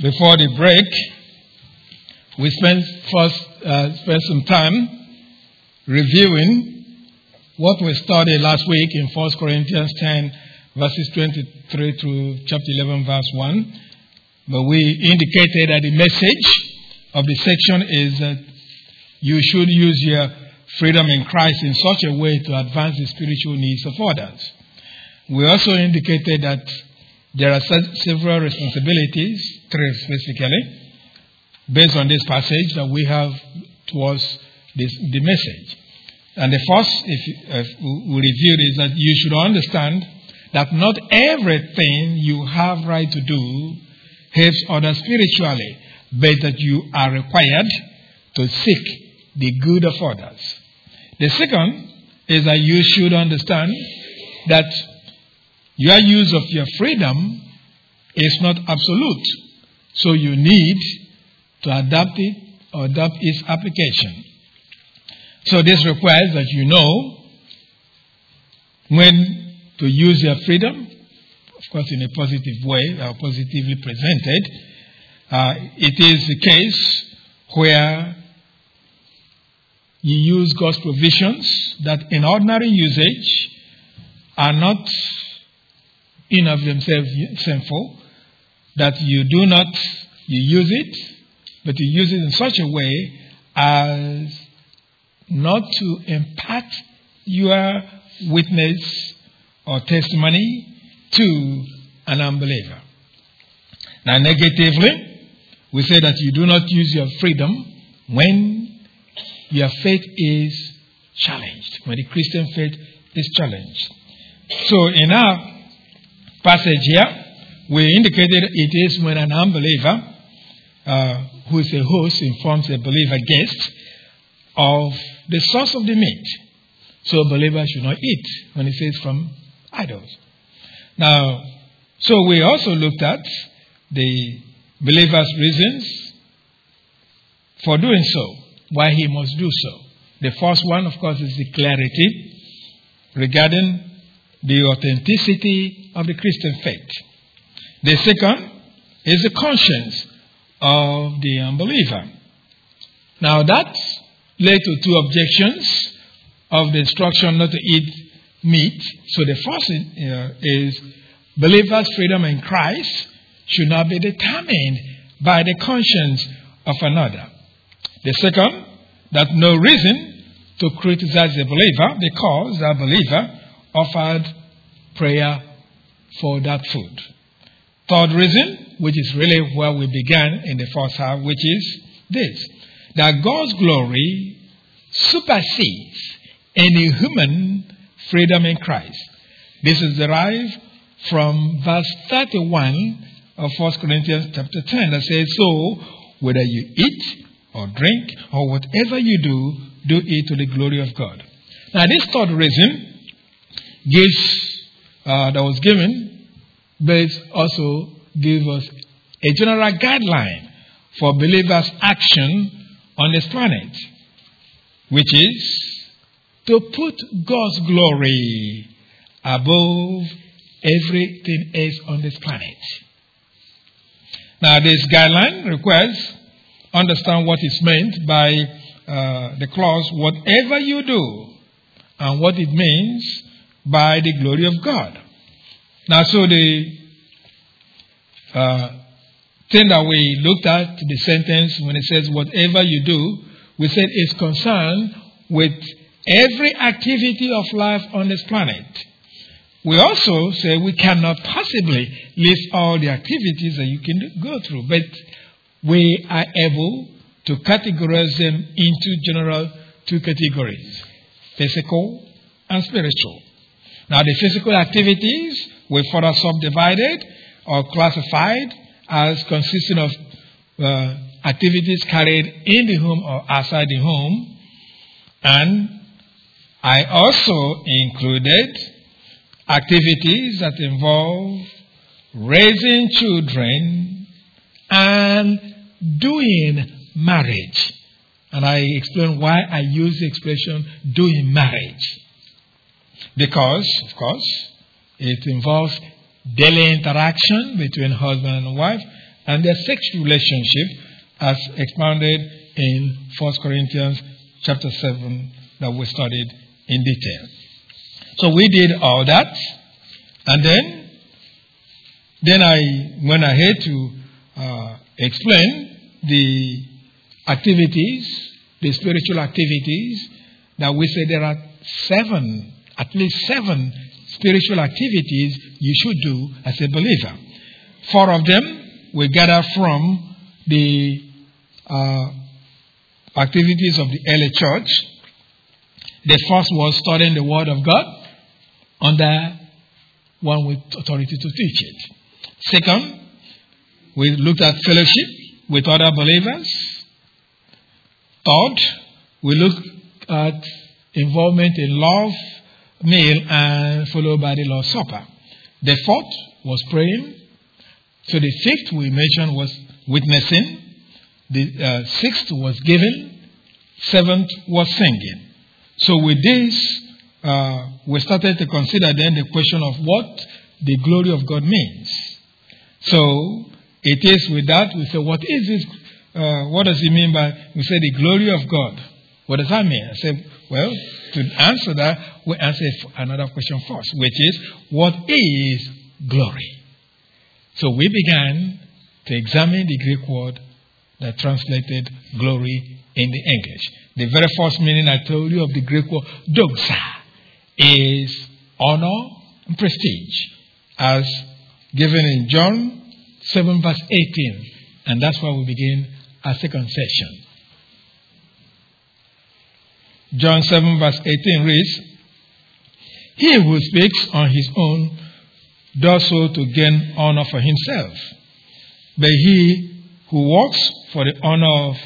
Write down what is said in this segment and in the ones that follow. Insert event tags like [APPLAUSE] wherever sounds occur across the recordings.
Before the break, we spent first uh, spent some time reviewing what we studied last week in 1 Corinthians 10, verses 23 through chapter 11, verse 1. But we indicated that the message of the section is that you should use your freedom in Christ in such a way to advance the spiritual needs of others. We also indicated that there are several responsibilities, three specifically, based on this passage that we have towards this, the message. And the first, if, if we reviewed, is that you should understand that not everything you have right to do helps others spiritually, but that you are required to seek the good of others. The second is that you should understand that your use of your freedom is not absolute. So you need to adapt it or adapt its application. So this requires that you know when to use your freedom, of course, in a positive way or positively presented. Uh, it is a case where you use God's provisions that in ordinary usage are not in of themselves sinful, that you do not, you use it, but you use it in such a way as not to impact your witness or testimony to an unbeliever. Now, negatively, we say that you do not use your freedom when your faith is challenged, when the Christian faith is challenged. So, in our passage here, we indicated it is when an unbeliever uh, who is a host informs a believer guest of the source of the meat. So a believer should not eat when he says from idols. Now, so we also looked at the believer's reasons for doing so, why he must do so. The first one, of course, is the clarity regarding the authenticity of the Christian faith. The second is the conscience of the unbeliever. Now that led to two objections of the instruction not to eat meat. So the first uh, is believers' freedom in Christ should not be determined by the conscience of another. The second, that no reason to criticize the believer because the believer offered prayer for that food. Third reason, which is really where we began in the first half, which is this that God's glory supersedes any human freedom in Christ. This is derived from verse 31 of 1 Corinthians chapter 10 that says, So, whether you eat or drink or whatever you do, do it to the glory of God. Now, this third reason gives, uh, that was given, but it also gives us a general guideline for believers' action on this planet, which is to put God's glory above everything else on this planet. Now, this guideline requires understand what is meant by uh, the clause, whatever you do, and what it means by the glory of God. Now, so the uh, thing that we looked at, the sentence when it says, whatever you do, we said is concerned with every activity of life on this planet. We also say we cannot possibly list all the activities that you can go through, but we are able to categorize them into general two categories physical and spiritual. Now, the physical activities we further subdivided or classified as consisting of uh, activities carried in the home or outside the home. And I also included activities that involve raising children and doing marriage. And I explain why I use the expression doing marriage. Because, of course, it involves daily interaction between husband and wife, and their sex relationship as expounded in 1 Corinthians chapter 7 that we studied in detail. So we did all that, and then, then I went ahead to uh, explain the activities, the spiritual activities that we say there are seven, at least seven spiritual activities you should do as a believer. Four of them we gather from the uh, activities of the early church. The first was studying the Word of God under one with authority to teach it. Second, we looked at fellowship with other believers. Third, we looked at involvement in love, meal, and followed by the Lord's Supper. The fourth was praying. So the fifth we mentioned was witnessing. The uh, sixth was giving. Seventh was singing. So with this, uh, we started to consider then the question of what the glory of God means. So it is with that we say, what is this? Uh, what does it mean by we say the glory of God? What does that mean? I said, well, to answer that, we answer another question first, which is, what is glory? So we began to examine the Greek word that translated glory in the English. The very first meaning I told you of the Greek word doxa is honor and prestige, as given in John 7, verse 18. And that's where we begin our second session. John 7, verse 18 reads, He who speaks on his own does so to gain honor for himself. But he who works for the honor of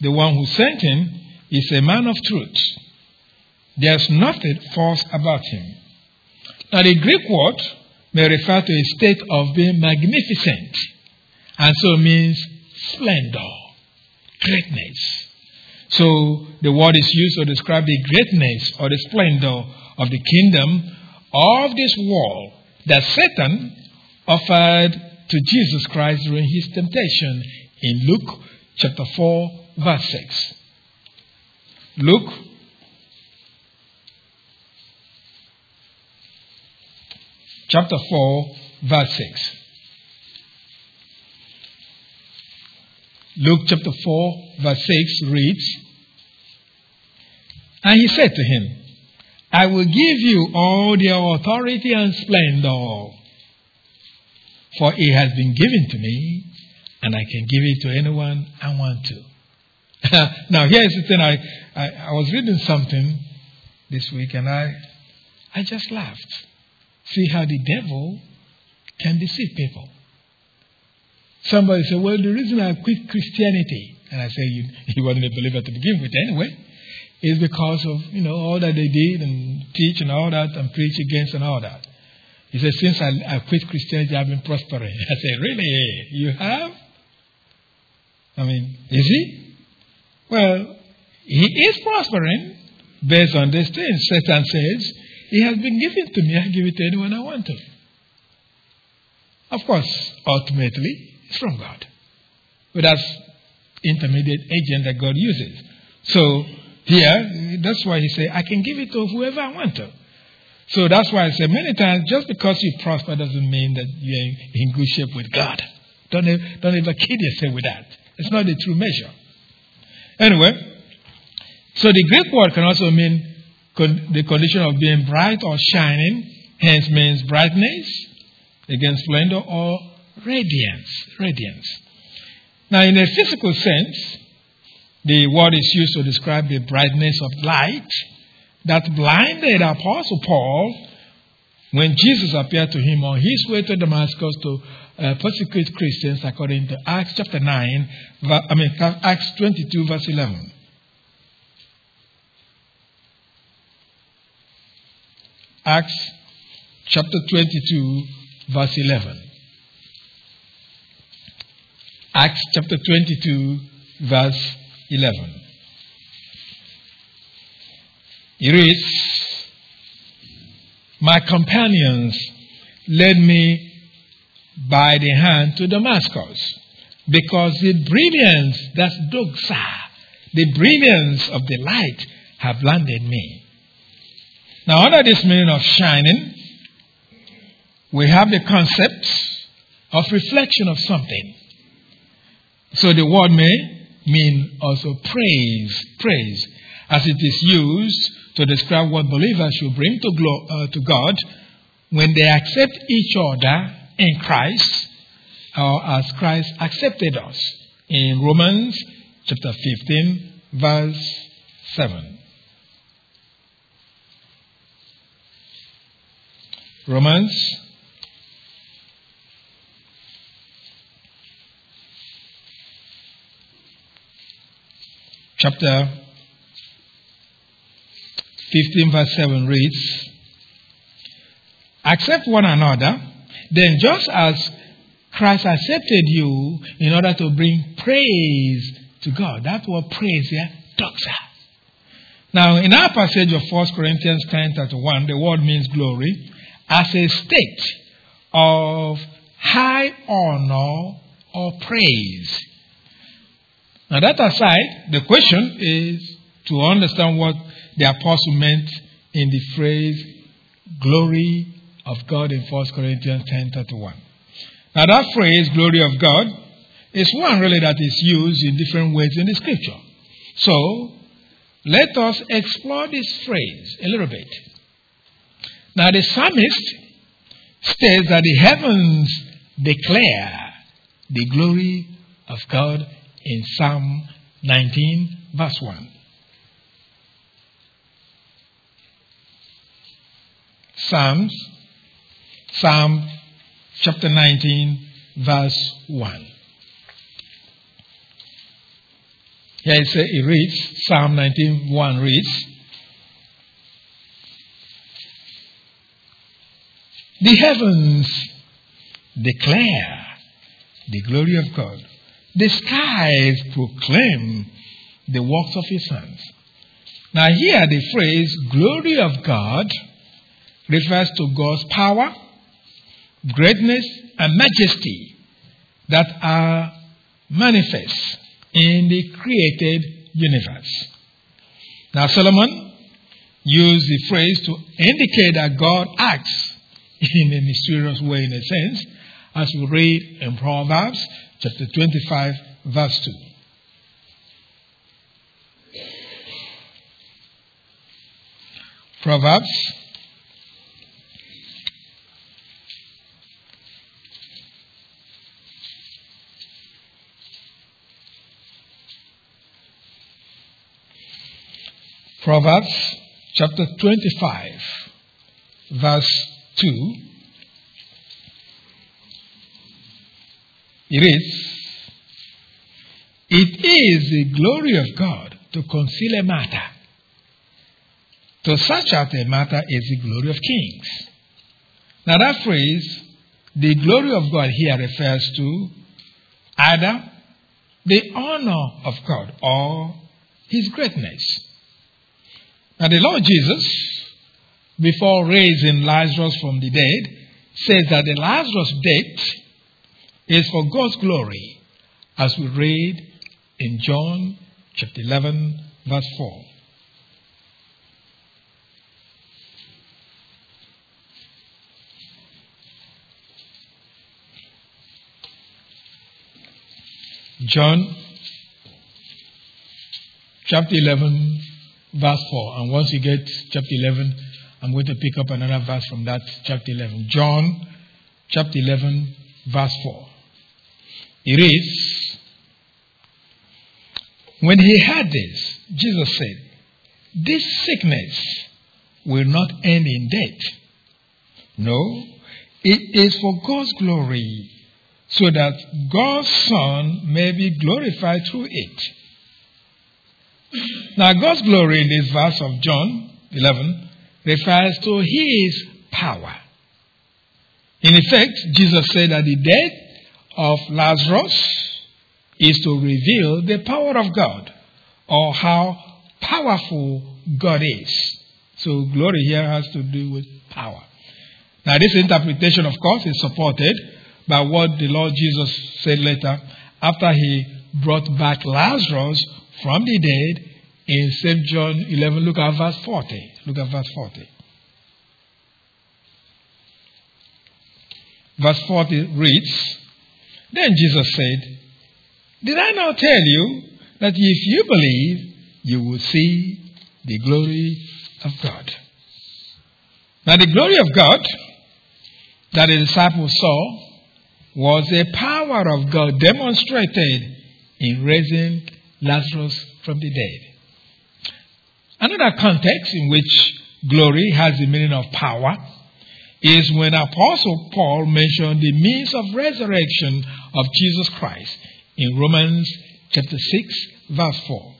the one who sent him is a man of truth. There's nothing false about him. Now, the Greek word may refer to a state of being magnificent, and so means splendor, greatness. So, the word is used to describe the greatness or the splendor of the kingdom of this world that Satan offered to Jesus Christ during his temptation in Luke chapter 4, verse 6. Luke chapter 4, verse 6. Luke chapter 4, verse 6 reads, And he said to him, I will give you all the authority and splendor, for it has been given to me, and I can give it to anyone I want to. [LAUGHS] now, here's the thing I, I, I, was reading something this week, and I, I just laughed. See how the devil can deceive people. Somebody said, Well, the reason I quit Christianity, and I say, you, he wasn't a believer to begin with anyway is because of, you know, all that they did and teach and all that and preach against and all that. He said, since I, I quit Christianity, I've been prospering. [LAUGHS] I said, really? You have? I mean, is he? Well, he is prospering based on this thing. Satan says, he has been given to me. I give it to anyone I want to. Of course, ultimately, it's from God. But that's intermediate agent that God uses. So here, that's why he said, I can give it to whoever I want to. So that's why I say many times, just because you prosper doesn't mean that you're in good shape with God. Don't, don't ever kid yourself with that. It's not the true measure. Anyway, so the Greek word can also mean con- the condition of being bright or shining, hence means brightness, against splendor, or radiance. Radiance. Now, in a physical sense, the word is used to describe the brightness of light that blinded Apostle Paul when Jesus appeared to him on his way to Damascus to uh, persecute Christians, according to Acts chapter 9, I mean, Acts 22, verse 11. Acts chapter 22, verse 11. Acts chapter 22, verse 11. It reads, My companions led me by the hand to Damascus, Because the brilliance, that's doxa, the brilliance of the light have blinded me. Now, under this meaning of shining, we have the concept of reflection of something. So the word may mean also praise, praise, as it is used to describe what believers should bring to, glo- uh, to God when they accept each other in Christ or as Christ accepted us in Romans chapter 15 verse 7. Romans chapter 15 verse 7 reads, Accept one another, then just as Christ accepted you in order to bring praise to God. That's what praise here talks about. Now, in our passage of 1 Corinthians 10 31, the word means glory as a state of high honor or praise. Now, that aside, the question is to understand what the apostle meant in the phrase glory of God in 1 Corinthians 10 31. Now, that phrase, glory of God, is one really that is used in different ways in the scripture. So, let us explore this phrase a little bit. Now, the psalmist states that the heavens declare the glory of God in Psalm 19, verse 1. Psalms, Psalm chapter 19, verse 1. Here it, says, it reads, Psalm 19, 1 reads, The heavens declare the glory of God. The skies proclaim the works of his hands. Now, here the phrase glory of God refers to God's power, greatness, and majesty that are manifest in the created universe. Now, Solomon used the phrase to indicate that God acts in a mysterious way, in a sense, as we read in Proverbs chapter 25, verse 2. Proverbs Proverbs chapter 25, verse 2. It is, it is the glory of God to conceal a matter. To search out a matter is the glory of kings. Now that phrase, the glory of God here refers to either the honor of God or his greatness. Now, the Lord Jesus, before raising Lazarus from the dead, says that the Lazarus death is for God's glory, as we read in John chapter 11, verse 4. John chapter 11, verse 4. And once you get chapter 11, I'm going to pick up another verse from that chapter 11. John chapter 11, verse 4. It is, when he heard this, Jesus said, This sickness will not end in death. No, it is for God's glory, so that God's Son may be glorified through it. Now, God's glory in this verse of John 11 refers to his power. In effect, Jesus said that the death of Lazarus is to reveal the power of God or how powerful God is. So, glory here has to do with power. Now, this interpretation, of course, is supported by what the Lord Jesus said later after he brought back Lazarus from the dead in St. John 11. Look at verse 40. Look at verse 40. Verse 40 reads Then Jesus said, Did I not tell you that if you believe, you will see the glory of God? Now, the glory of God that the disciples saw was a power of God demonstrated in raising Lazarus from the dead. Another context in which glory has the meaning of power is when Apostle Paul mentioned the means of resurrection of Jesus Christ in Romans chapter 6, verse 4.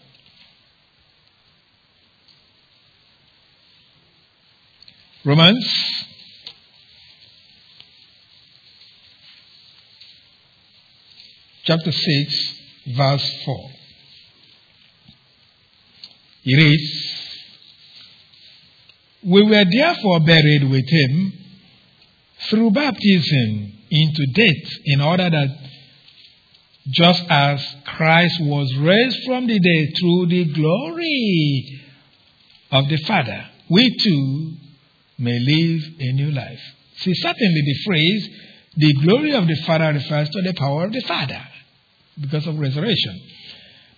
Romans chapter 6, verse 4. It reads, We were therefore buried with him through baptism into death, in order that just as Christ was raised from the dead through the glory of the Father, we too may live a new life. See, certainly the phrase, the glory of the Father refers to the power of the Father because of resurrection.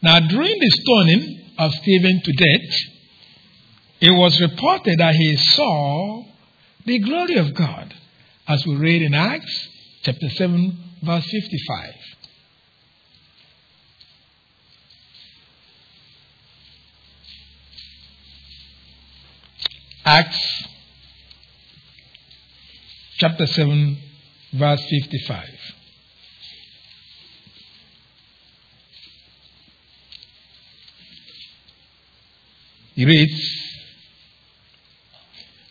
Now, during the stoning of Stephen to death, it was reported that he saw the glory of God, as we read in Acts chapter 7, verse 55. Acts chapter 7, verse 55. He reads,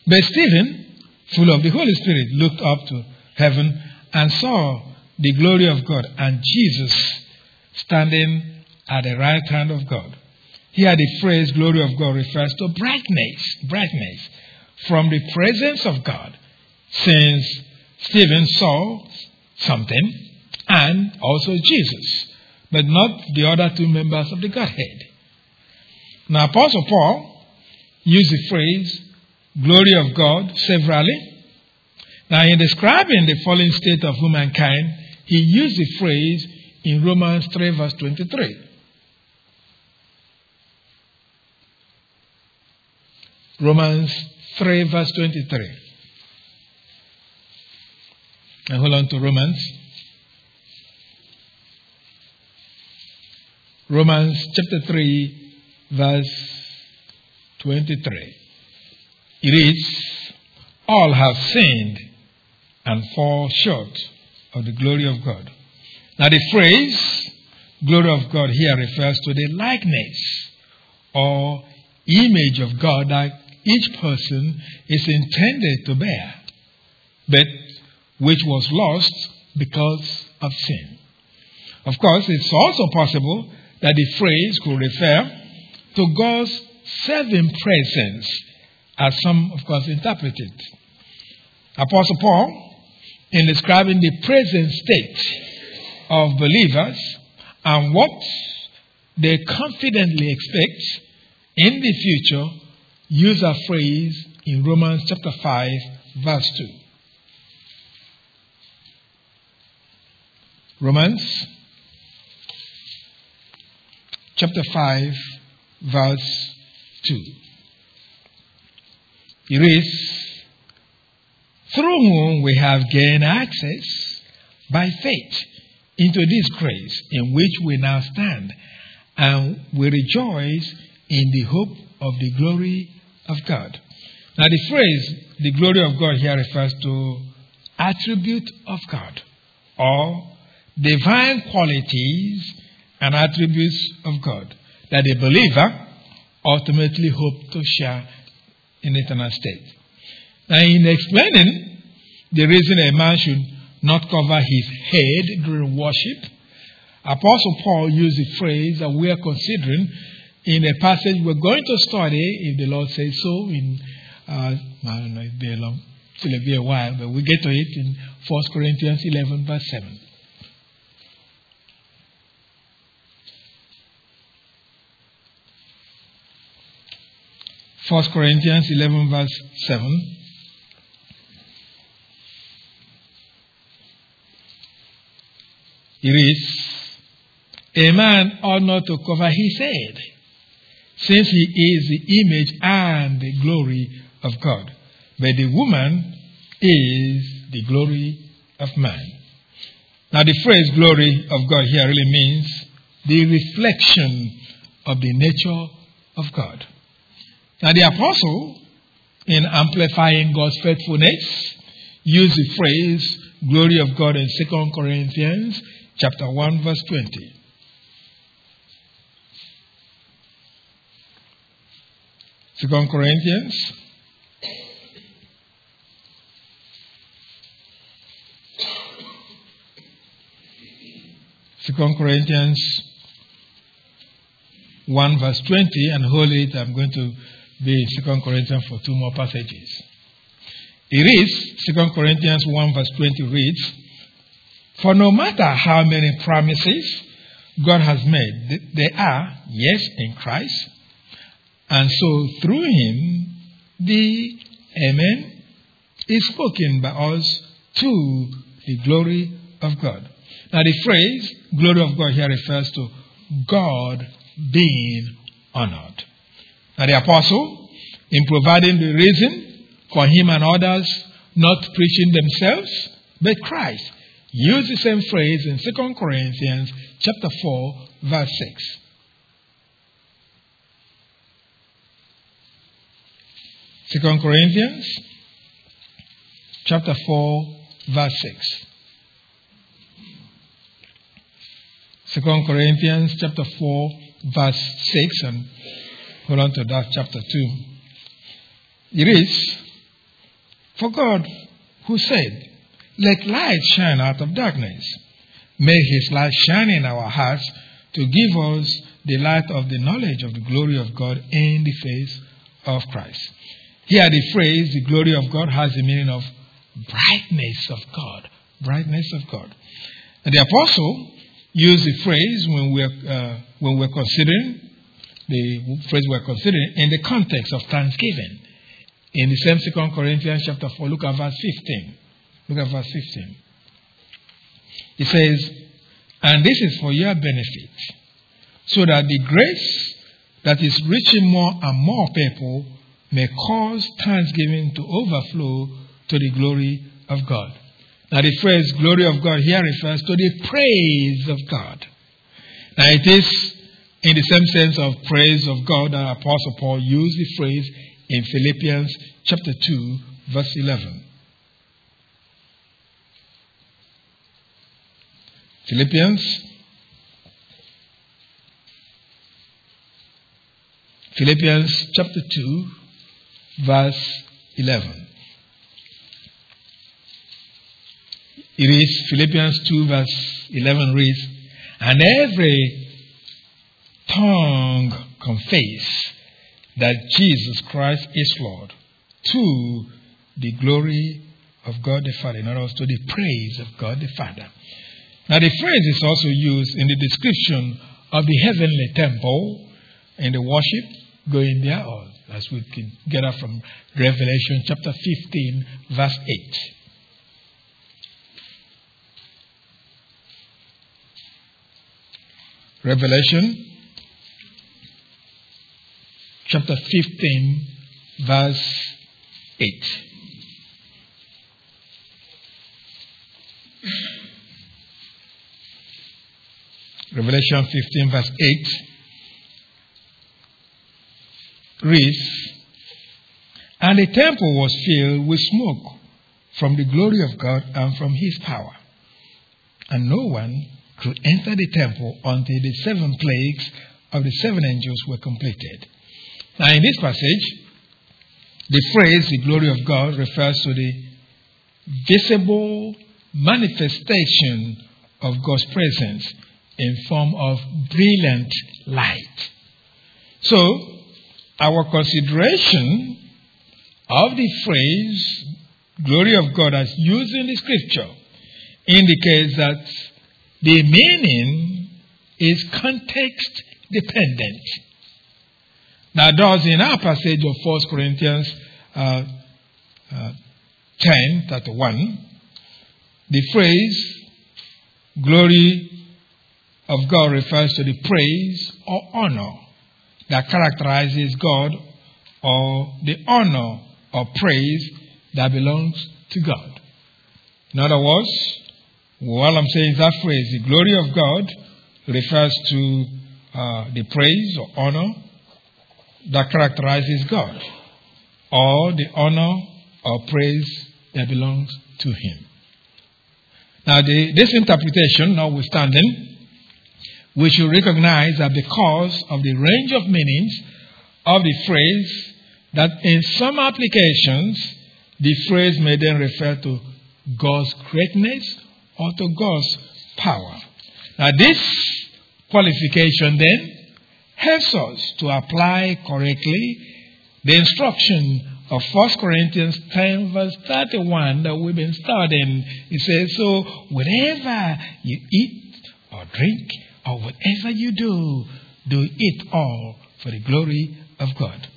But Stephen, full of the Holy Spirit, looked up to heaven and saw the glory of God and Jesus standing at the right hand of God. Here the phrase glory of God refers to brightness, brightness from the presence of God, since Stephen saw something and also Jesus, but not the other two members of the Godhead. Now, Apostle Paul used the phrase glory of God severally. Now, in describing the fallen state of humankind, he used the phrase in Romans 3, verse 23. Romans 3, verse 23. And hold on to Romans. Romans chapter 3, verse 23. It reads, All have sinned and fall short of the glory of God. Now, the phrase glory of God here refers to the likeness or image of God that each person is intended to bear, but which was lost because of sin. Of course, it's also possible that the phrase could refer to God's saving presence, as some, of course, interpret it. Apostle Paul, in describing the present state of believers and what they confidently expect in the future, use a phrase in Romans chapter 5, verse 2. Romans chapter 5, verse 2. It reads, Through whom we have gained access by faith into this grace in which we now stand, and we rejoice in the hope of the glory of God. Now, the phrase, the glory of God, here refers to attribute of God or divine qualities and attributes of God that the believer ultimately hope to share in eternal state. Now, in explaining the reason a man should not cover his head during worship, Apostle Paul used the phrase that we are considering in a passage we're going to study, if the Lord says so, in, uh, I don't know, it'll be a long, it'll be a while, but we get to it in 1 Corinthians 11, verse 7. 1 Corinthians 11, verse 7. It reads, A man ought not to cover his head, since he is the image and the glory of God. But the woman is the glory of man. Now, the phrase glory of God here really means the reflection of the nature of God. Now, the apostle, in amplifying God's faithfulness, used the phrase glory of God in 2 Corinthians chapter 1, verse 20. Second Corinthians Second Corinthians 1 verse 20 and hold it. I'm going to in Second Corinthians for two more passages. It reads, Second Corinthians 1 verse 20 reads, For no matter how many promises God has made, they are yes in Christ, and so through him the Amen is spoken by us to the glory of God. Now, the phrase glory of God here refers to God being honored. The apostle, in providing the reason for him and others not preaching themselves, but Christ, used the same phrase in 2 Corinthians chapter 4, verse 6. Second Corinthians chapter 4, verse 6. Second Corinthians chapter 4, verse 6, and hold on to that, chapter 2. It is, For God, who said, Let light shine out of darkness, may his light shine in our hearts to give us the light of the knowledge of the glory of God in the face of Christ. Here, the phrase, the glory of God, has the meaning of brightness of God. Brightness of God. And the apostle used the phrase when we're, uh, when we're considering, the phrase we're considering in the context of thanksgiving. In the same Second Corinthians chapter 4, look at verse 15. Look at verse 15. It says, And this is for your benefit, so that the grace that is reaching more and more people may cause thanksgiving to overflow to the glory of God. Now, the phrase glory of God here refers to the praise of God. Now, it is in the same sense of praise of God that Apostle Paul used the phrase in Philippians chapter 2, verse 11. Philippians Philippians chapter 2, verse 11. It is Philippians 2, verse 11 reads, And every tongue confess that Jesus Christ is Lord to the glory of God the Father. In other words, to the praise of God the Father. Now, the phrase is also used in the description of the heavenly temple in the worship going there, or as we can up from Revelation chapter 15, verse 8. Revelation chapter 15, verse 8. Revelation 15, verse 8 reads, And the temple was filled with smoke from the glory of God and from his power. And no one could enter the temple until the seven plagues of the seven angels were completed. Now, in this passage, the phrase the glory of God refers to the visible manifestation of God's presence in form of brilliant light. So, our consideration of the phrase glory of God as used in the scripture indicates that the meaning is context dependent. Now, thus, in our passage of 1 Corinthians uh, uh, 10 31, the phrase glory of God refers to the praise or honor that characterizes God or the honor or praise that belongs to God. In other words, what I'm saying is that phrase, the glory of God, refers to uh, the praise or honor that characterizes God, or the honor or praise that belongs to Him. Now, the, this interpretation, notwithstanding, we should recognize that because of the range of meanings of the phrase, that in some applications, the phrase may then refer to God's greatness or to God's power. Now, this qualification then helps us to apply correctly the instruction of 1 Corinthians 10, verse 31 that we've been studying. It says, So, whatever you eat or drink or whatever you do, do it all for the glory of God.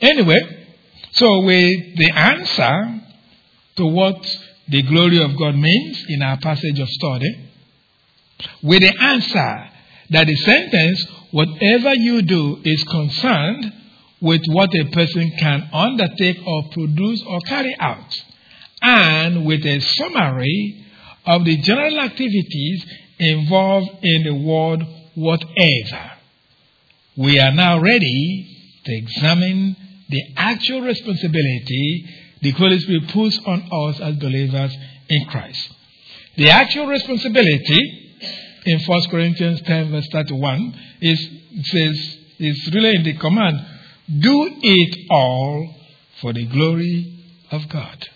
Anyway, so with the answer to what the glory of God means in our passage of study, with the answer that the sentence, whatever you do, is concerned with what a person can undertake or produce or carry out, and with a summary of the general activities involved in the word whatever. We are now ready to examine the actual responsibility the Holy Spirit puts on us as believers in Christ. The actual responsibility in 1 Corinthians 10, verse 31, is, it says, it's really in the command do it all for the glory of God.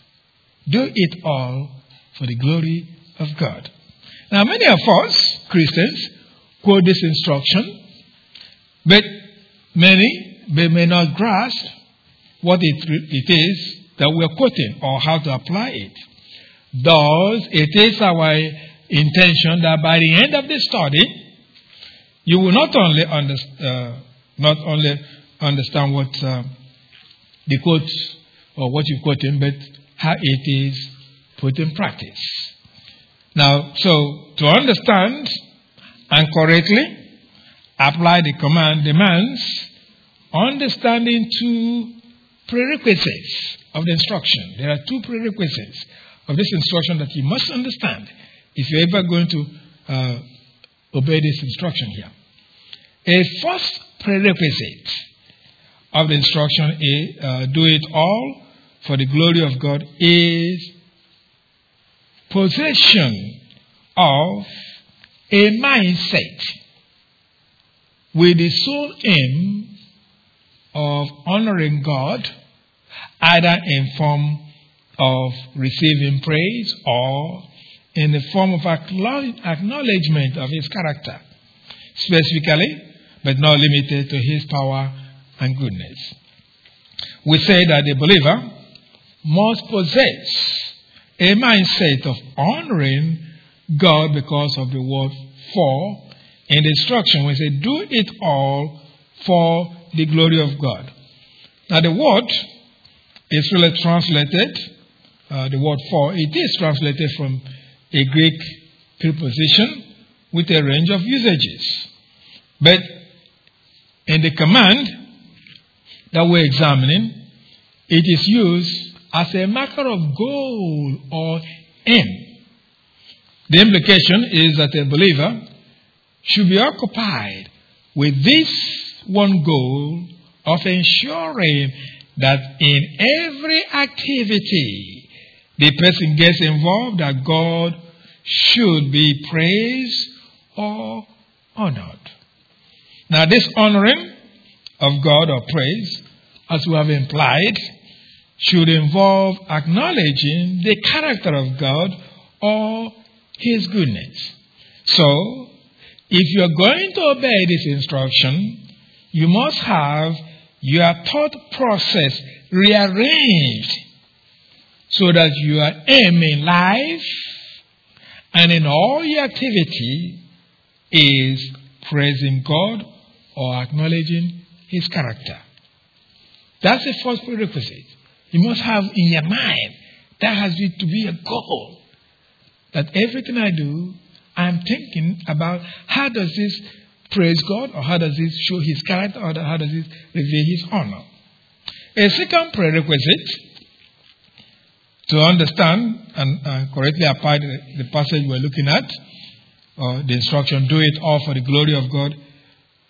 Do it all for the glory of God. Now, many of us, Christians, quote this instruction, but many they may not grasp what it, it is that we are quoting or how to apply it. Thus, it is our intention that by the end of the study, you will not only, uh, not only understand what uh, the quote or what you're quoting, but how it is put in practice. Now, so to understand and correctly apply the command demands understanding two prerequisites of the instruction. There are two prerequisites of this instruction that you must understand if you're ever going to uh, obey this instruction here. A first prerequisite of the instruction is uh, do it all for the glory of God is possession of a mindset with the sole aim of honoring God, either in form of receiving praise or in the form of acknowledgement of his character, specifically, but not limited to his power and goodness. We say that the believer must possess a mindset of honoring God because of the word for. In the instruction, we say, do it all for the glory of God. Now, the word is really translated, uh, the word for, it is translated from a Greek preposition with a range of usages. But in the command that we're examining, it is used as a marker of goal or aim. The implication is that a believer should be occupied with this one goal of ensuring that in every activity the person gets involved, that God should be praised or honored. Now, this honoring of God or praise, as we have implied, should involve acknowledging the character of God or His goodness. So, if you are going to obey this instruction, you must have your thought process rearranged so that your aim in life and in all your activity is praising God or acknowledging His character. That's the first prerequisite. You must have in your mind that has to be a goal. That everything I do, I'm thinking about how does this praise God or how does this show his character or how does this reveal his honor. A second prerequisite to understand and uh, correctly apply the, the, passage we're looking at, or the instruction, do it all for the glory of God,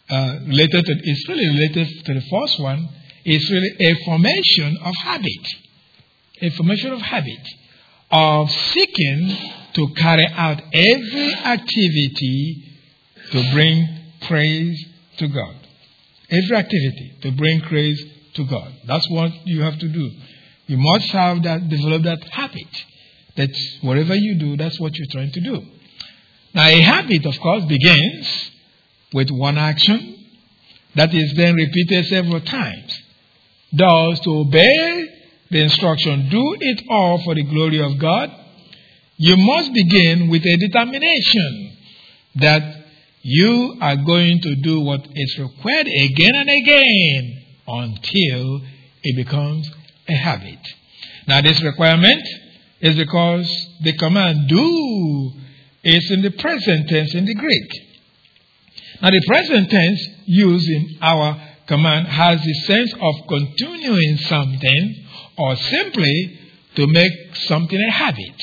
uh, related to, it's really related to the first one, it's really a formation of habit. A formation of habit of seeking to carry out every activity to bring praise to God. Every activity to bring praise to God. That's what you have to do. You must have that, develop that habit. That whatever you do, that's what you're trying to do. Now, a habit, of course, begins with one action that is then repeated several times. Thus, to obey the instruction, do it all for the glory of God, you must begin with a determination that you are going to do what is required again and again until it becomes a habit. Now, this requirement is because the command do is in the present tense in the Greek. Now, the present tense used in our command has the sense of continuing something or simply to make something a habit.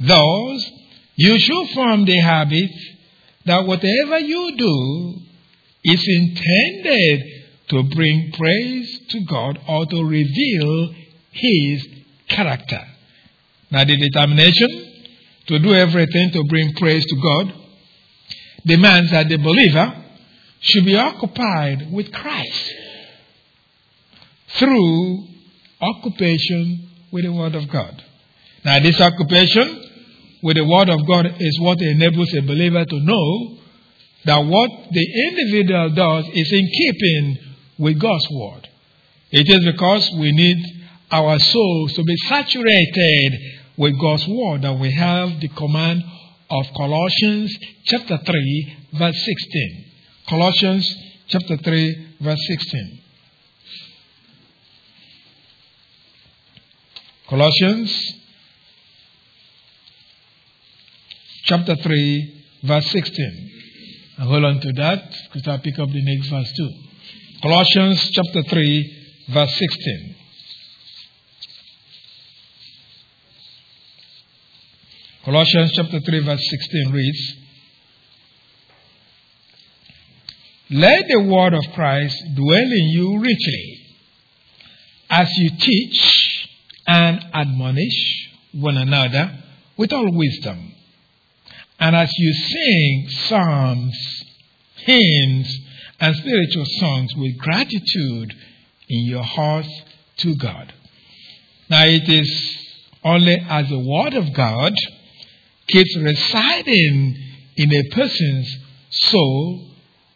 Thus, you should form the habit that whatever you do is intended to bring praise to God or to reveal His character. Now, the determination to do everything to bring praise to God demands that the believer should be occupied with Christ through occupation with the Word of God. Now, this occupation with the Word of God is what enables a believer to know that what the individual does is in keeping with God's Word. It is because we need our souls to be saturated with God's Word that we have the command of Colossians chapter 3, verse 16. Colossians chapter 3, verse 16. Colossians chapter 3, verse 16. And hold on to that because I'll pick up the next verse too. Colossians chapter 3, verse 16. Colossians chapter 3, verse 16 reads Let the word of Christ dwell in you richly, as you teach and admonish one another with all wisdom and as you sing psalms, hymns, and spiritual songs with gratitude in your hearts to God. Now, it is only as the Word of God keeps residing in a person's soul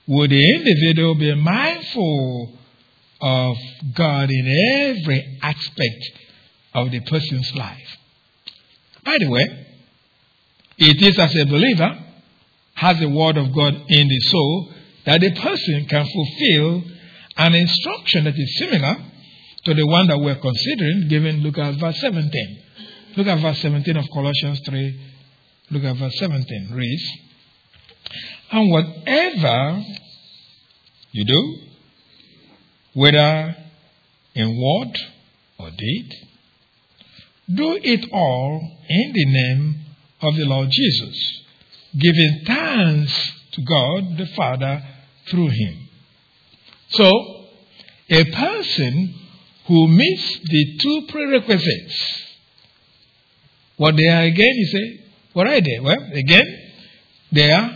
would the individual be mindful of God in every aspect of the person's life. By the way, it is as a believer has the word of God in the soul that a person can fulfill an instruction that is similar to the one that we're considering, given look at verse 17. Look at verse 17 of Colossians 3. Look at verse 17. Reads, And whatever you do, whether in word or deed, do it all in the name of the Lord Jesus, giving thanks to God the Father through him. So, a person who meets the two prerequisites, what they are again, you say, what are they? Well, again, they are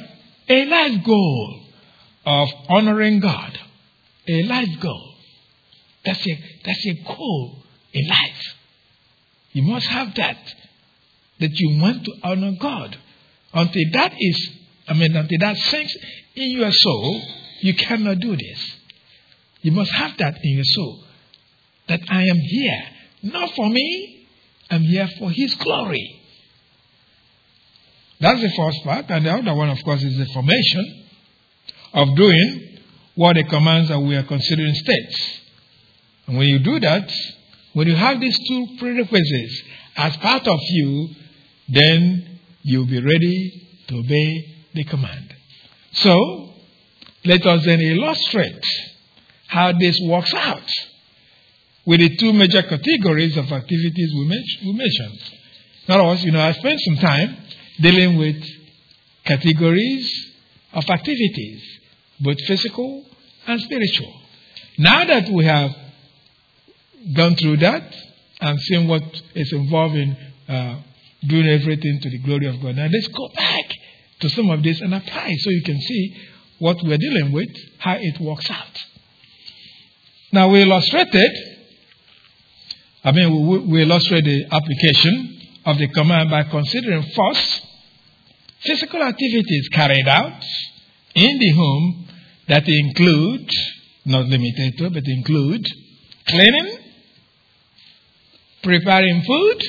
a life goal of honoring God. A life goal. That's a, that's a goal in life. You must have that that you want to honor God. Until that is, I mean, until that sinks in your soul, you cannot do this. You must have that in your soul. That I am here, not for me, I'm here for His glory. That's the first part. And the other one, of course, is the formation of doing what the commands that we are considering states. And when you do that, when you have these two prerequisites as part of you, then you'll be ready to obey the command. So, let us then illustrate how this works out with the two major categories of activities we, mentioned. In other words, you know, I spent some time dealing with categories of activities, both physical and spiritual. Now that we have gone through that and seen what is involved in uh, doing everything to the glory of God, now let's go back to some of this and apply so you can see what we're dealing with, how it works out. Now, we illustrated, I mean, we, we illustrate the application of the command by considering first physical activities carried out in the home that include, not limited to, but include cleaning, preparing food,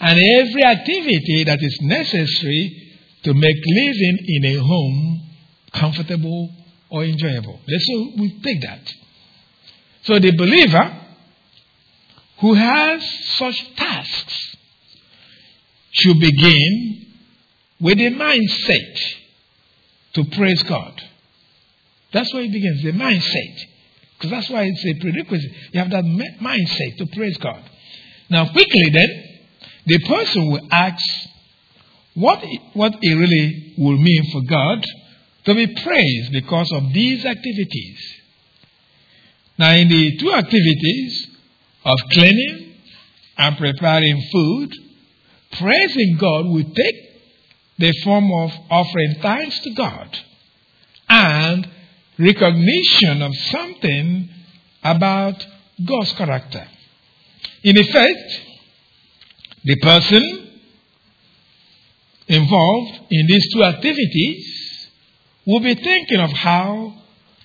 and every activity that is necessary to make living in a home comfortable or enjoyable. So we take that. So the believer who has such tasks should begin with a mindset to praise God. That's where it begins, the mindset. Because that's why it's a prerequisite. You have that mindset to praise God. Now, quickly then, the person will ask what, what it really will mean for God to be praised because of these activities. Now, in the two activities of cleaning and preparing food, praising God will take the form of offering thanks to God and recognition of something about God's character. In effect, the person involved in these two activities will be thinking of how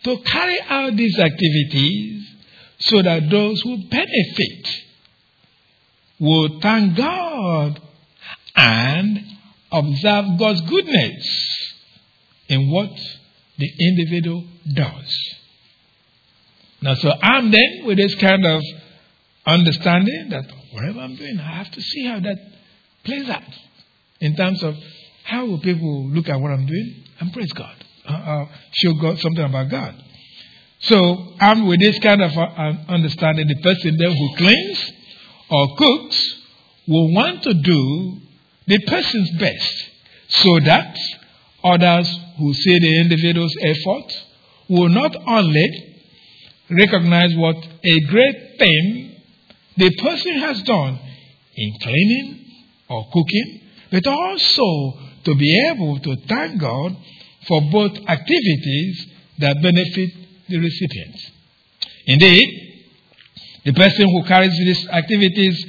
to carry out these activities so that those who benefit will thank God and observe God's goodness in what the individual does. Now, so I'm then with this kind of understanding that whatever I'm doing, I have to see how that plays out in terms of how will people look at what I'm doing and praise God, uh, uh, show God something about God. So I'm with this kind of uh, understanding. The person then who cleans or cooks will want to do the person's best so that others who see the individual's effort will not only recognize what a great thing the person has done in cleaning or cooking, but also to be able to thank God for both activities that benefit the recipients. Indeed, the person who carries these activities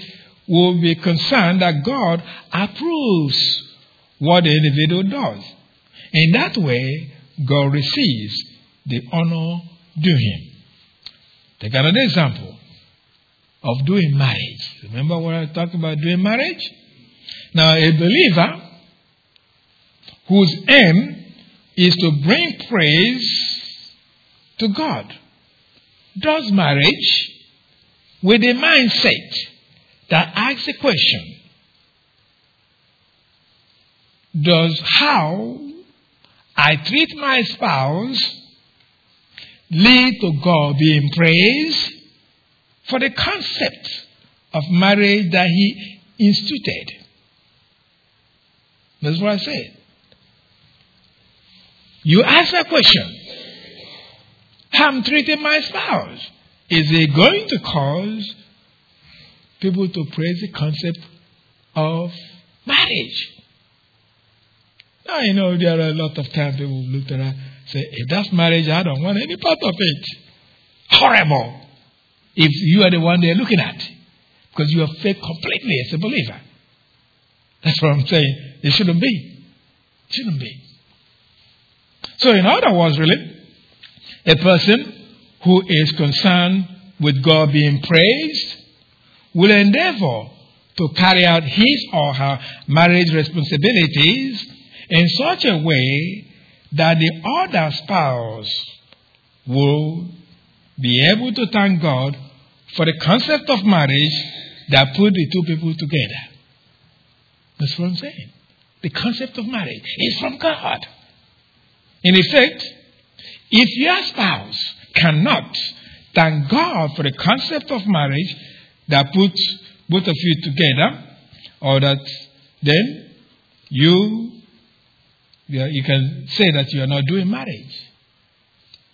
will be concerned that God approves what the individual does. In that way, God receives the honor due him. Take another example of doing marriage. Remember what I talked about doing marriage? Now, a believer whose aim is to bring praise to God does marriage with a mindset that asks the question Does how I treat my spouse lead to God being praised for the concept of marriage that he instituted. That's what I said. You ask a question. I'm treating my spouse. Is it going to cause people to praise the concept of marriage? Now, you know, there are a lot of times people look at that say, if that's marriage, I don't want any part of it. Horrible if you are the one they're looking at. Because you have faith completely as a believer. That's what I'm saying. It shouldn't be. It shouldn't be. So, in other words, really, a person who is concerned with God being praised will endeavor to carry out his or her marriage responsibilities in such a way that the other spouse will be able to thank God for the concept of marriage that put the two people together. That's what I'm saying. The concept of marriage is from God. In effect, if your spouse cannot thank God for the concept of marriage that puts both of you together, or that then you you can say that you are not doing marriage.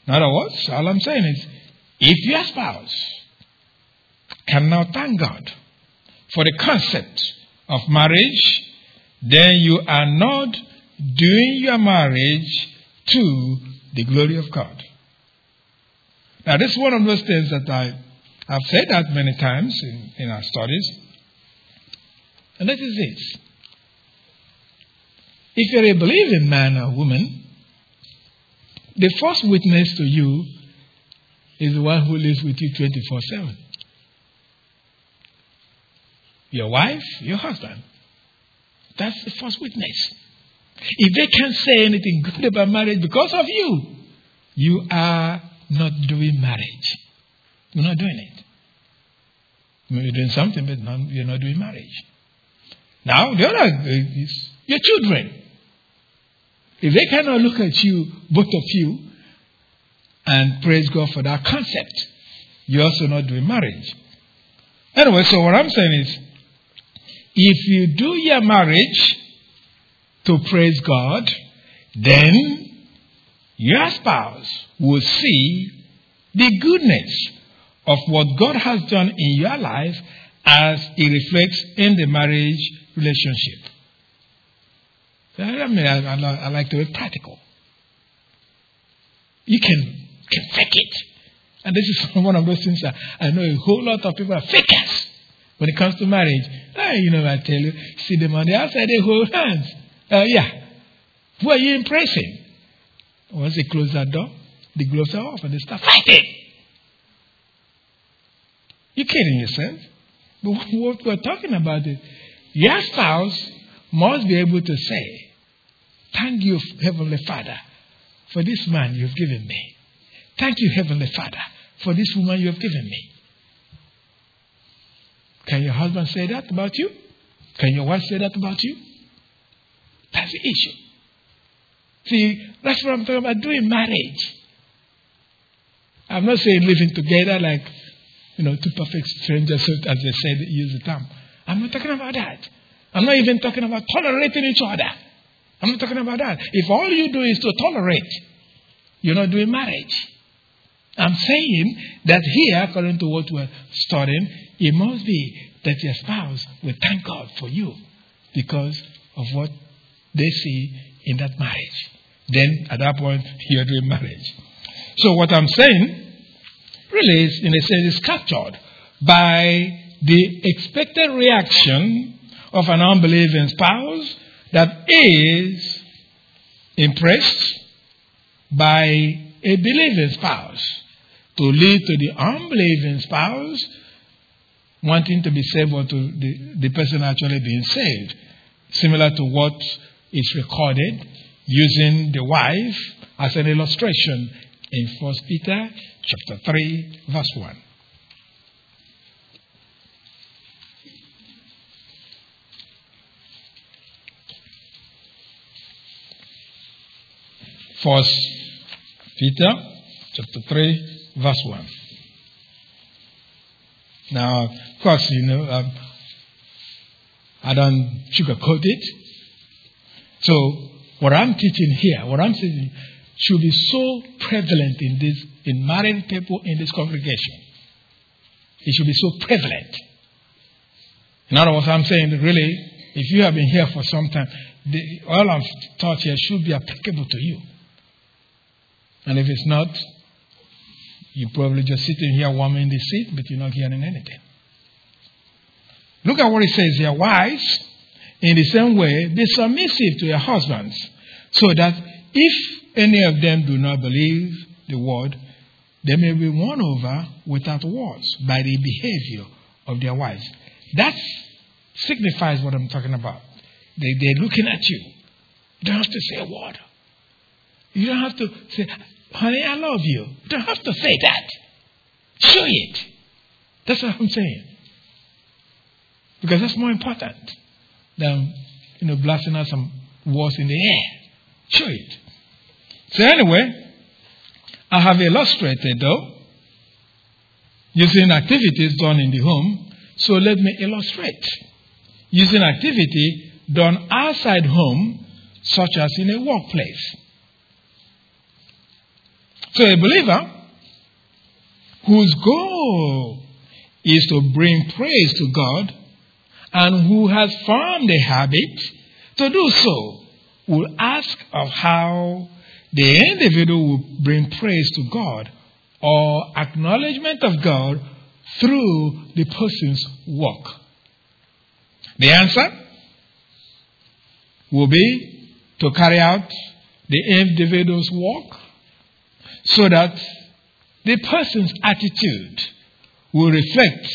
In other words, all I'm saying is, if your spouse cannot thank God for the concept of marriage, then you are not doing your marriage to the glory of God. Now, this is one of those things that I have said that many times in, in our studies. And that is this. If you're a believing man or woman, the first witness to you is the one who lives with you 24 7. Your wife, your husband. That's the first witness. If they can't say anything good about marriage because of you, you are not doing marriage. You're not doing it. You're doing something, but not, you're not doing marriage. Now, the other uh, is your children. If they cannot look at you, both of you, and praise God for that concept, you're also not doing marriage. Anyway, so what I'm saying is, if you do your marriage to praise God, then your spouse will see the goodness of what God has done in your life as it reflects in the marriage relationship. I mean, I, like to be practical. You can, can fake it. And this is [LAUGHS] one of those things that I know a whole lot of people are fakers when it comes to marriage. Ah, you know, I tell you, see them on the outside, they hold hands. Uh, yeah. Who are you impressing? Once they close that door, the gloves are off and they start fighting. You're kidding yourself. But [LAUGHS] what we're talking about is your spouse must be able to say, Thank you, Heavenly Father, for this man you've given me. Thank you, Heavenly Father, for this woman you have given me. Can your husband say that about you? Can your wife say that about you? That's the issue. See, that's what I'm talking about doing marriage. I'm not saying living together like, you know, two perfect strangers, as they said, use the term. I'm not talking about that. I'm not even talking about tolerating each other. I'm not talking about that. If all you do is to tolerate, you're not doing marriage. I'm saying that here, according to what we're studying, it must be that your spouse will thank God for you because of what they see in that marriage. Then, at that point, you're doing marriage. So, what I'm saying really is, in a sense, is captured by the expected reaction of an unbelieving spouse that is impressed by a believing spouse to lead to the unbelieving spouse wanting to be saved or to the, the person actually being saved. Similar to what is recorded using the wife as an illustration in 1 Peter chapter 3 verse 1. First Peter chapter 3 verse 1. Now, of course, you know, um, I don't sugarcoat it. So, what I'm teaching here, what I'm saying, should be so prevalent in this, in married people in this congregation. It should be so prevalent. In other words, I'm saying really, if you have been here for some time, the, all I've taught here should be applicable to you. And if it's not, you're probably just sitting here warming the seat, but you're not hearing anything. Look at what it says here. Wives, in the same way, be submissive to your husbands, so that if any of them do not believe the word, they may be won over without words by the behavior of their wives. That signifies what I'm talking about. They, they're looking at you. You don't have to say a word. You don't have to say, honey, I love you. You don't have to say that. Show it. That's what I'm saying. Because that's more important than, you know, blasting out some words in the air. Show it. So anyway, I have illustrated though, using activities done in the home. So let me illustrate. Using activity done outside home, such as in a workplace. So a believer whose goal is to bring praise to God and who has formed a habit to do so will ask of how the individual will bring praise to God or acknowledgement of God through the person's work. The answer will be to carry out the individual's work so that the person's attitude will reflect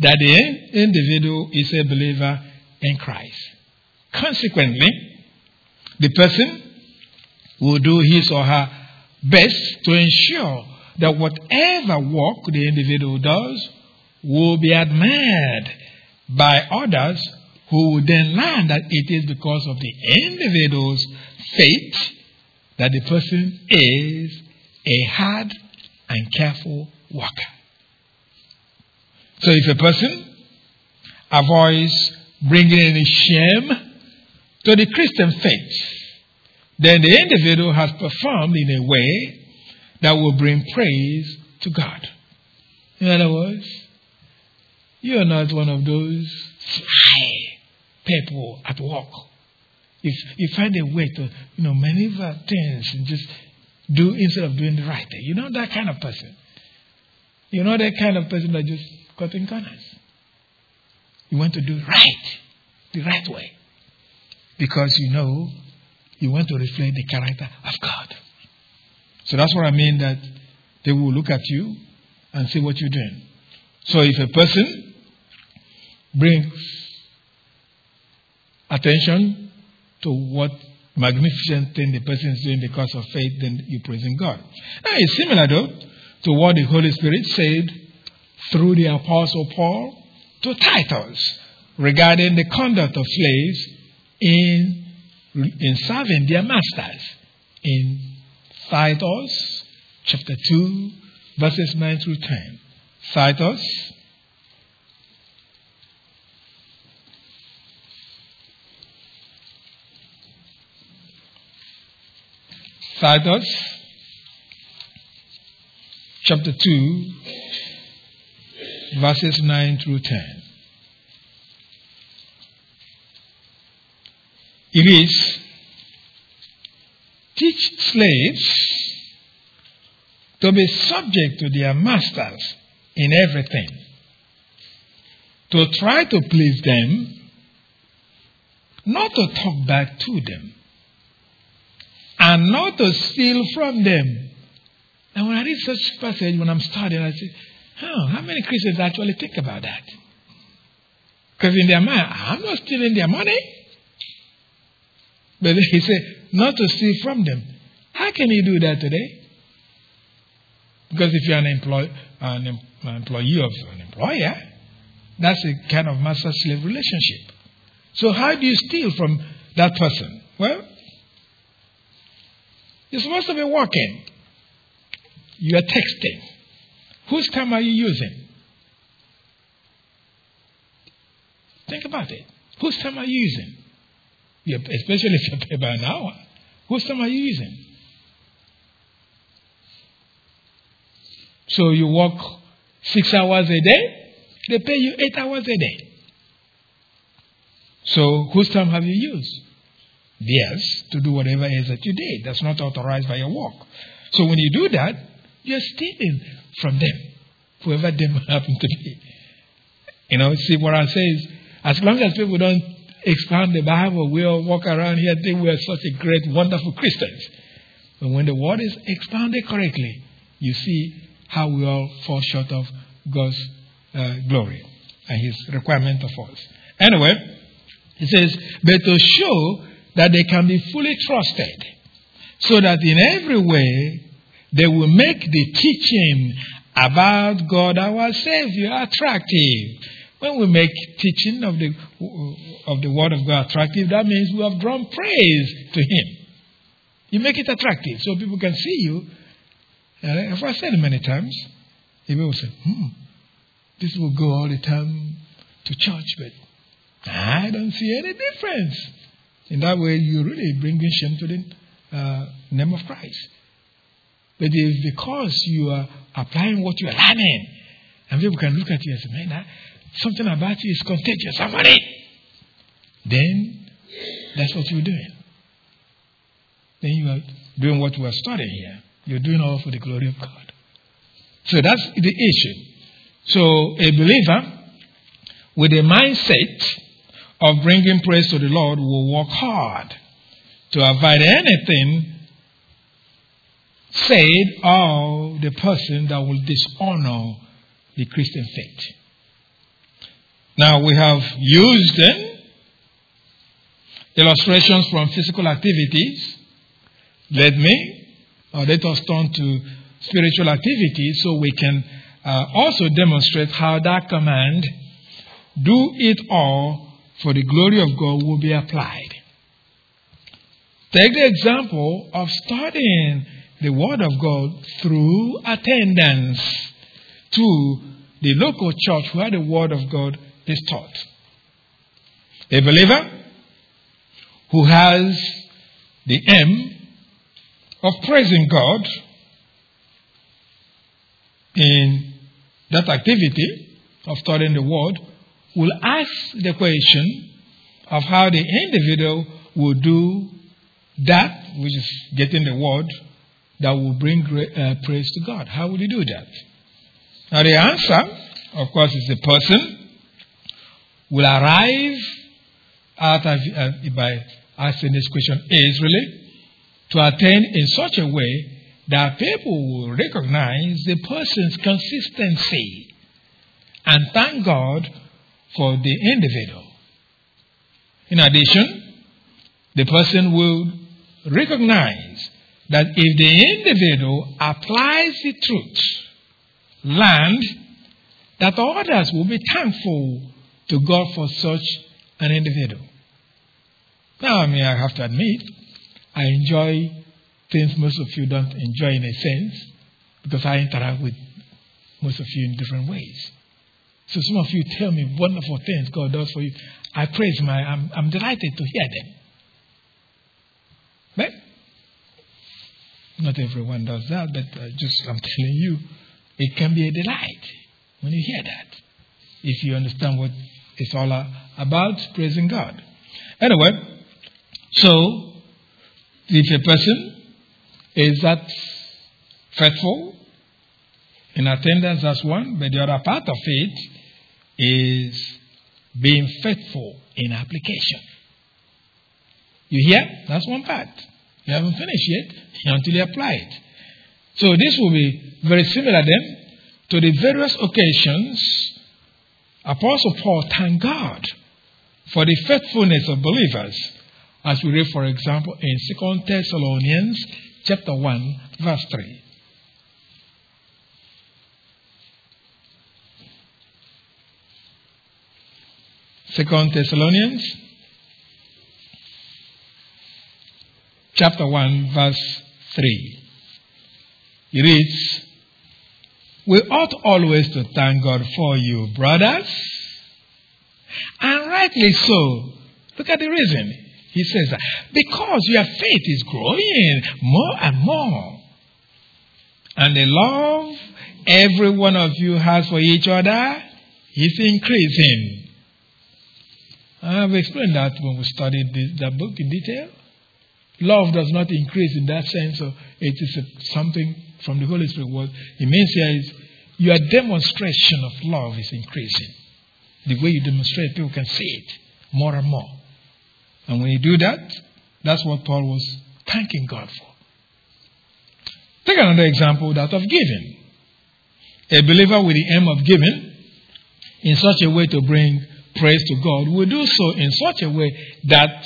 that the individual is a believer in Christ. Consequently, the person will do his or her best to ensure that whatever work the individual does will be admired by others who will then learn that it is because of the individual's faith that the person is a hard and careful worker. So if a person avoids bringing any shame to the Christian faith, then the individual has performed in a way that will bring praise to God. In other words, you are not one of those sly people at work. If you find a way to, you know, maneuver things and just do instead of doing the right thing. You're not that kind of person. You're not that kind of person that just cutting corners. You want to do right, the right way. Because you know you want to reflect the character of God. So that's what I mean that they will look at you and see what you're doing. So if a person brings attention to what magnificent thing the person is doing because of faith, then you're praising God. Now, it's similar, though, to what the Holy Spirit said through the Apostle Paul to Titus regarding the conduct of slaves in, in serving their masters. In Titus chapter 2, verses 9 through 10. Titus Titus chapter 2, verses 9 through 10. It is teach slaves to be subject to their masters in everything, to try to please them, not to talk back to them and not to steal from them. And when I read such passage, when I'm studying, I say, huh, how many Christians actually think about that? Because in their mind, I'm not stealing their money. But he said, not to steal from them. How can you do that today? Because if you're an, employ, an, an employee of an employer, that's a kind of master slave relationship. So, how do you steal from that person? Well, you're supposed to be working. You are texting. Whose time are you using? Think about it. Whose time are you using? especially if you pay by an hour. Whose time are you using? So you work six hours a day, they pay you eight hours a day. So whose time have you used? Theirs to do whatever it is that you did. That's not authorized by your work. So when you do that, you're stealing from them, whoever them happen to be. You know, see what I say is, as long as people don't expound the Bible, we all walk around here think we are such a great, wonderful Christians. But when the word is expounded correctly, you see how we all fall short of God's uh, glory and His requirement of us. Anyway, he says, but to show that they can be fully trusted, so that in every way they will make the teaching about God our Savior attractive. When we make teaching of the, of the Word of God attractive, that means we have drawn praise to Him. You make it attractive so people can see you. If I said it many times, people will say, hmm, this will go all the time to church, but I don't see any difference. In that way, you really bring shame to the uh, name of Christ. But it's because you are applying what you are learning, and people can look at you and say, man, something about you is contagious. I'm on it. Then that's what you're doing. Then you are doing what we are studying here. You're doing all for the glory of God. So that's the issue. So a believer with a mindset of bringing praise to the Lord will work hard to avoid anything said of the person that will dishonor the Christian faith. Now we have used illustrations from physical activities. Let me, or let us turn to spiritual activities so we can uh, also demonstrate how that command, do it all for the glory of God, will be applied. Take the example of studying the Word of God through attendance to the local church where the Word of God is taught. A believer who has the aim of praising God in that activity of studying the Word will ask the question of how the individual will do that which is getting the Word that will bring uh, praise to God. How will you do that? Now, the answer, of course, is the person will arrive at, uh, by asking this question is really to attend in such a way that people will recognize the person's consistency and thank God for the individual. In addition, the person will recognize that if the individual applies the truth, learned that others will be thankful to God for such an individual. Now, I mean, I have to admit, I enjoy things most of you don't enjoy in a sense because I interact with most of you in different ways. So some of you tell me wonderful things God does for you. I praise my, I, I'm, I'm delighted to hear them. But not everyone does that, but uh, just I'm telling you, it can be a delight when you hear that. If you understand what it's all about, praising God. Anyway, so if a person is that faithful in attendance, that's one, but the other part of it is being faithful in application. You hear? That's one part. You haven't finished yet [LAUGHS] until you apply it. So this will be very similar then to the various occasions Apostle Paul thanked God for the faithfulness of believers as we read, for example, in 2 Thessalonians chapter 1, verse 3. Second Thessalonians chapter 1, verse 3. It reads, We ought always to thank God for you, brothers. And rightly so. Look at the reason. He says, that, Because your faith is growing more and more. And the love every one of you has for each other is increasing. I have explained that when we studied this, that book in detail. Love does not increase in that sense, so it is something from the Holy Spirit. What it means here is your demonstration of love is increasing. The way you demonstrate, people can see it more and more. And when you do that, that's what Paul was thanking God for. Take another example that of giving. A believer with the aim of giving in such a way to bring praise to God we do so in such a way that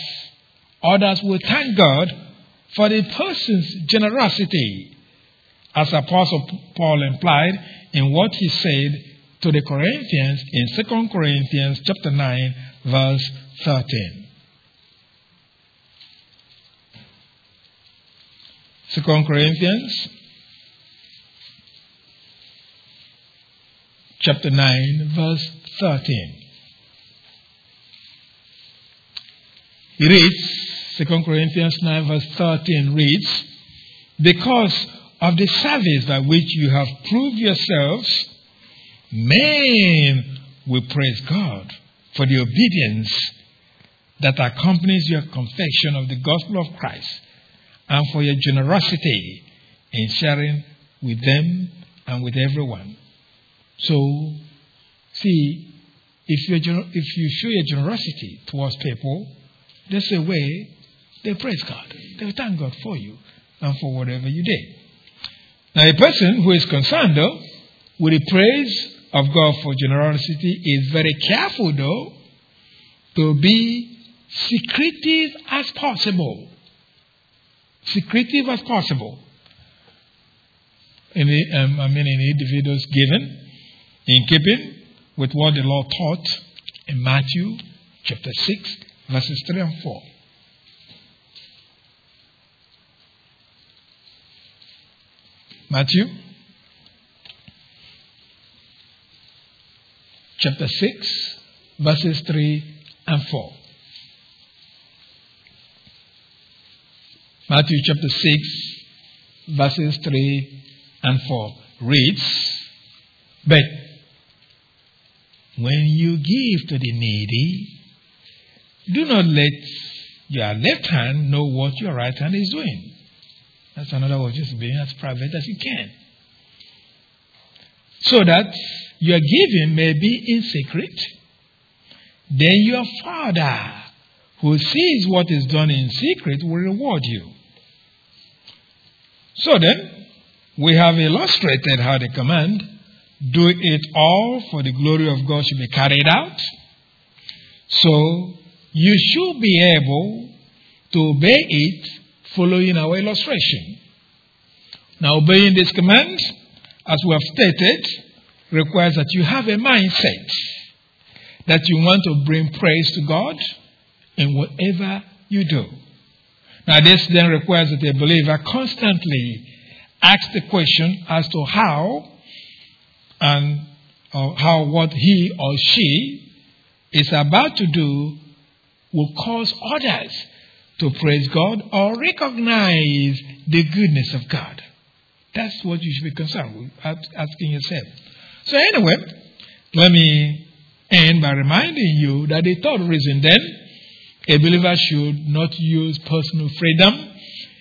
Others will thank God for the person's generosity as Apostle Paul implied in what he said to the Corinthians in 2 Corinthians chapter 9 verse 13. 2 Corinthians chapter 9 verse 13. He reads, 2 Corinthians 9 verse 13 reads, Because of the service by which you have proved yourselves, men will praise God for the obedience that accompanies your confession of the gospel of Christ and for your generosity in sharing with them and with everyone. So, see, if, you if you show your generosity towards people, there's a way they praise God. They thank God for you and for whatever you did. Now, a person who is concerned, though, with the praise of God for generosity is very careful, though, to be secretive as possible. Secretive as possible. In the, um, I mean, in individuals given, in keeping with what the Lord taught in Matthew chapter 6, verses 3 and 4. Matthew chapter 6, verses 3 and 4. Matthew chapter 6, verses 3 and 4 reads, But when you give to the needy, do not let your left hand know what your right hand is doing. That's another of just being as private as you can. So that your giving may be in secret. Then your Father, who sees what is done in secret, will reward you. So then, we have illustrated how the command, do it all for the glory of God, should be carried out. So, you should be able to obey it following our illustration. Now, obeying this command, as we have stated, requires that you have a mindset that you want to bring praise to God in whatever you do. Now, this then requires that a believer constantly asks the question as to how and how what he or she is about to do will cause others to praise God or recognize the goodness of God. That's what you should be concerned with, asking yourself. So, anyway, let me end by reminding you that the third reason then a believer should not use personal freedom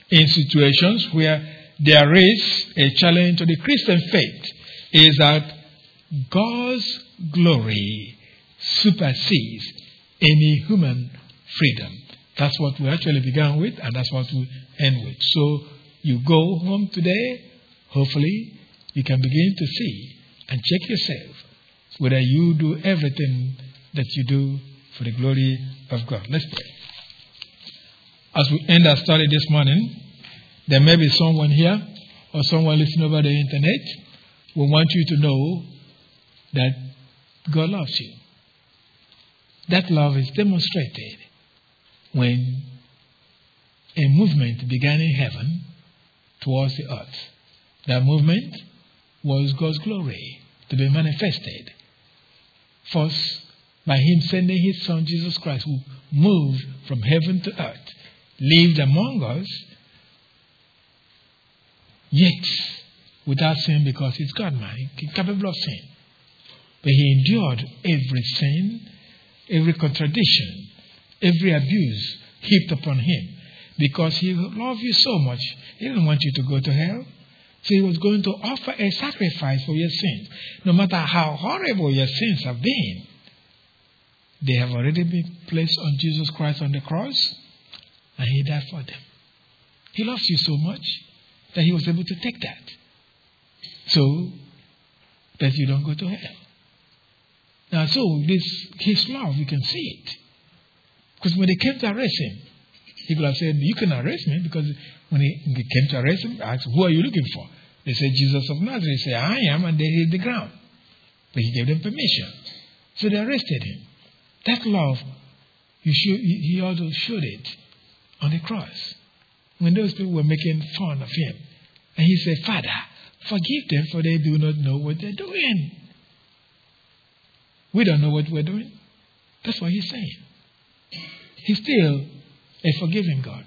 in situations where there is a challenge to the Christian faith is that God's glory supersedes any human freedom. That's what we actually began with, and that's what we end with. So you go home today, hopefully, you can begin to see and check yourself whether you do everything that you do for the glory of God. Let's pray. As we end our study this morning, there may be someone here or someone listening over the internet. We want you to know that God loves you. That love is demonstrated when a movement began in heaven towards the earth. That movement was God's glory to be manifested. First, by Him sending His Son Jesus Christ, who moved from heaven to earth, lived among us, yet without sin because He's God man, incapable of sin. But He endured every sin, every contradiction, every abuse heaped upon him because he loved you so much. He didn't want you to go to hell. So he was going to offer a sacrifice for your sins. No matter how horrible your sins have been, they have already been placed on Jesus Christ on the cross, and he died for them. He loves you so much that he was able to take that. So that you don't go to hell. Now, so this his love, you can see it. Because when they came to arrest him, he could have said, You can arrest me because when he, came to arrest him, asked, Who are you looking for? They said, Jesus of Nazareth. He said, I am, and they hit the ground. But he gave them permission. So they arrested him. That love, he also showed it on the cross. When those people were making fun of him. And he said, Father, forgive them, for they do not know what they're doing. We don't know what we're doing. That's what he's saying. He's still a forgiving God.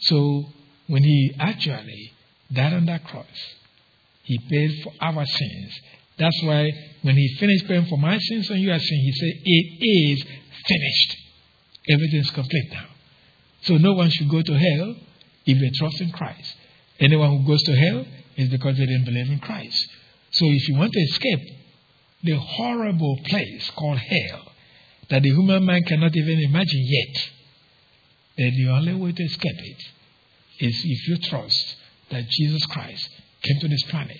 So when he actually died on that cross, he paid for our sins. That's why when he finished paying for my sins and your sins, he said, It is finished. Everything's complete now. So no one should go to hell if they trust in Christ. Anyone who goes to hell is because they didn't believe in Christ. So if you want to escape the horrible place called hell that the human mind cannot even imagine yet, then the only way to escape it is if you trust that Jesus Christ came to this planet,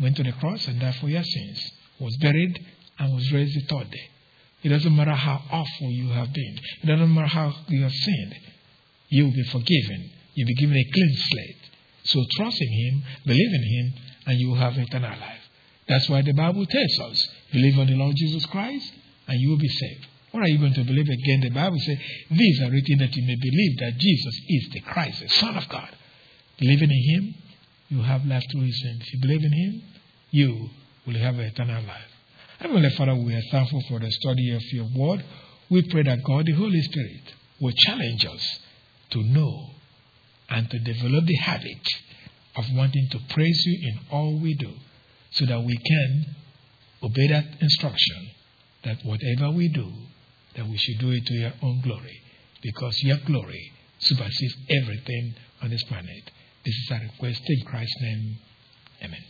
went to the cross and died for your sins, was buried and was raised the third day. It doesn't matter how awful you have been. It doesn't matter how you have sinned. You will be forgiven. You'll be given a clean slate. So trust in Him, believe in Him, and you will have eternal life. That's why the Bible tells us believe on the Lord Jesus Christ, and you will be saved. What are you going to believe again? The Bible says, These are written that you may believe that Jesus is the Christ, the Son of God. Believing in Him, you have life through His. If you believe in Him, you will have eternal life. Heavenly Father, we are thankful for the study of your word. We pray that God, the Holy Spirit, will challenge us to know and to develop the habit of wanting to praise you in all we do so that we can obey that instruction that whatever we do, that we should do it to your own glory because your glory supersedes everything on this planet. This is our request in Christ's name. Amen.